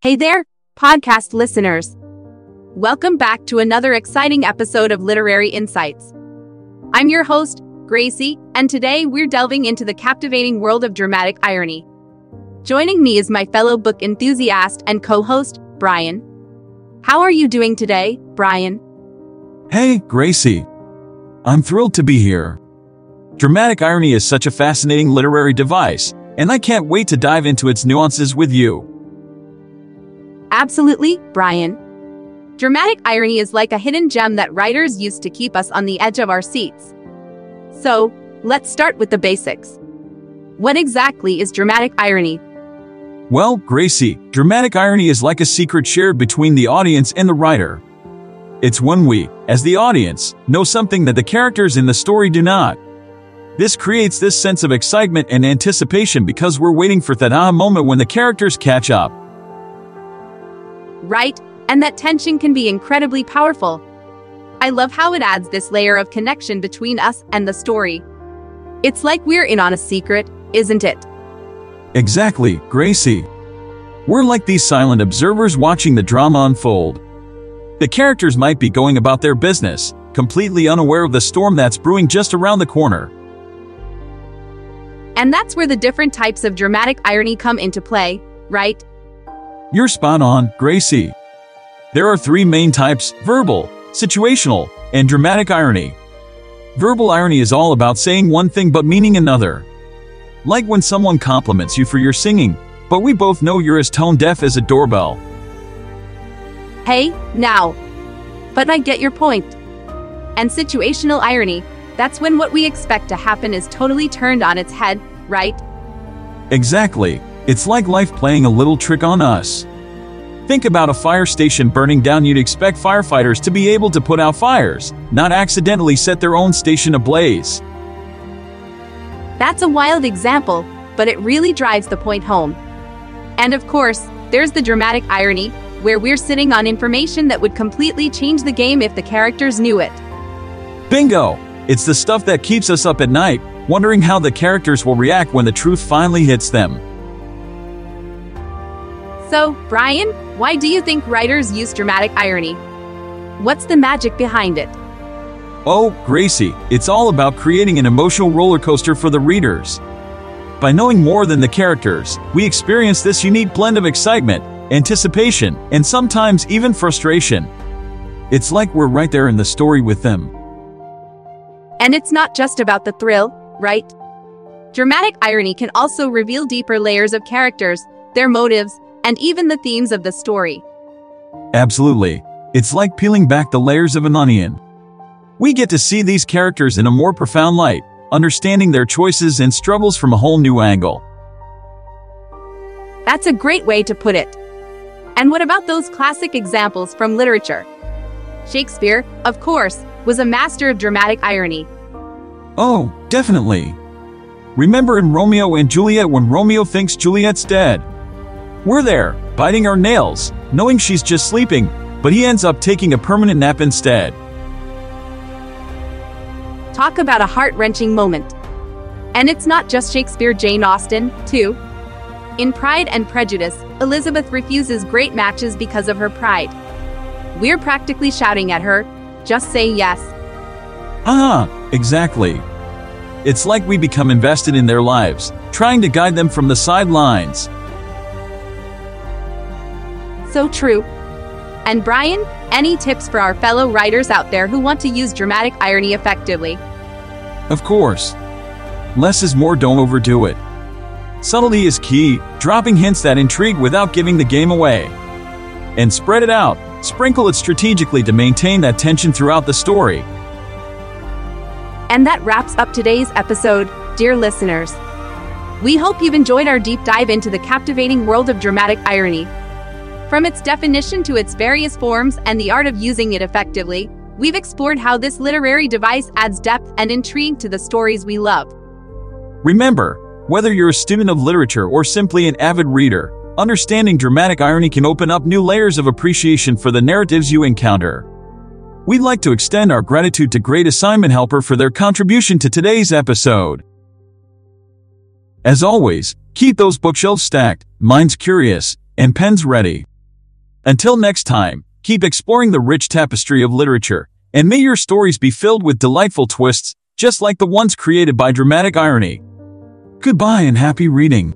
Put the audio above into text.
Hey there, podcast listeners. Welcome back to another exciting episode of Literary Insights. I'm your host, Gracie, and today we're delving into the captivating world of dramatic irony. Joining me is my fellow book enthusiast and co host, Brian. How are you doing today, Brian? Hey, Gracie. I'm thrilled to be here. Dramatic irony is such a fascinating literary device, and I can't wait to dive into its nuances with you. Absolutely, Brian. Dramatic irony is like a hidden gem that writers use to keep us on the edge of our seats. So, let's start with the basics. What exactly is dramatic irony? Well, Gracie, dramatic irony is like a secret shared between the audience and the writer. It's when we, as the audience, know something that the characters in the story do not. This creates this sense of excitement and anticipation because we're waiting for that aha moment when the characters catch up. Right, and that tension can be incredibly powerful. I love how it adds this layer of connection between us and the story. It's like we're in on a secret, isn't it? Exactly, Gracie. We're like these silent observers watching the drama unfold. The characters might be going about their business, completely unaware of the storm that's brewing just around the corner. And that's where the different types of dramatic irony come into play, right? You're spot on, Gracie. There are three main types verbal, situational, and dramatic irony. Verbal irony is all about saying one thing but meaning another. Like when someone compliments you for your singing, but we both know you're as tone deaf as a doorbell. Hey, now. But I get your point. And situational irony, that's when what we expect to happen is totally turned on its head, right? Exactly. It's like life playing a little trick on us. Think about a fire station burning down, you'd expect firefighters to be able to put out fires, not accidentally set their own station ablaze. That's a wild example, but it really drives the point home. And of course, there's the dramatic irony, where we're sitting on information that would completely change the game if the characters knew it. Bingo! It's the stuff that keeps us up at night, wondering how the characters will react when the truth finally hits them. So, Brian, why do you think writers use dramatic irony? What's the magic behind it? Oh, Gracie, it's all about creating an emotional roller coaster for the readers. By knowing more than the characters, we experience this unique blend of excitement, anticipation, and sometimes even frustration. It's like we're right there in the story with them. And it's not just about the thrill, right? Dramatic irony can also reveal deeper layers of characters, their motives, and even the themes of the story. Absolutely. It's like peeling back the layers of an onion. We get to see these characters in a more profound light, understanding their choices and struggles from a whole new angle. That's a great way to put it. And what about those classic examples from literature? Shakespeare, of course, was a master of dramatic irony. Oh, definitely. Remember in Romeo and Juliet when Romeo thinks Juliet's dead? We're there, biting our nails, knowing she's just sleeping, but he ends up taking a permanent nap instead. Talk about a heart wrenching moment. And it's not just Shakespeare, Jane Austen, too. In Pride and Prejudice, Elizabeth refuses great matches because of her pride. We're practically shouting at her, just say yes. Ah, exactly. It's like we become invested in their lives, trying to guide them from the sidelines. So true. And Brian, any tips for our fellow writers out there who want to use dramatic irony effectively? Of course. Less is more, don't overdo it. Subtlety is key, dropping hints that intrigue without giving the game away. And spread it out, sprinkle it strategically to maintain that tension throughout the story. And that wraps up today's episode, dear listeners. We hope you've enjoyed our deep dive into the captivating world of dramatic irony. From its definition to its various forms and the art of using it effectively, we've explored how this literary device adds depth and intrigue to the stories we love. Remember, whether you're a student of literature or simply an avid reader, understanding dramatic irony can open up new layers of appreciation for the narratives you encounter. We'd like to extend our gratitude to Great Assignment Helper for their contribution to today's episode. As always, keep those bookshelves stacked, minds curious, and pens ready. Until next time, keep exploring the rich tapestry of literature, and may your stories be filled with delightful twists, just like the ones created by dramatic irony. Goodbye and happy reading.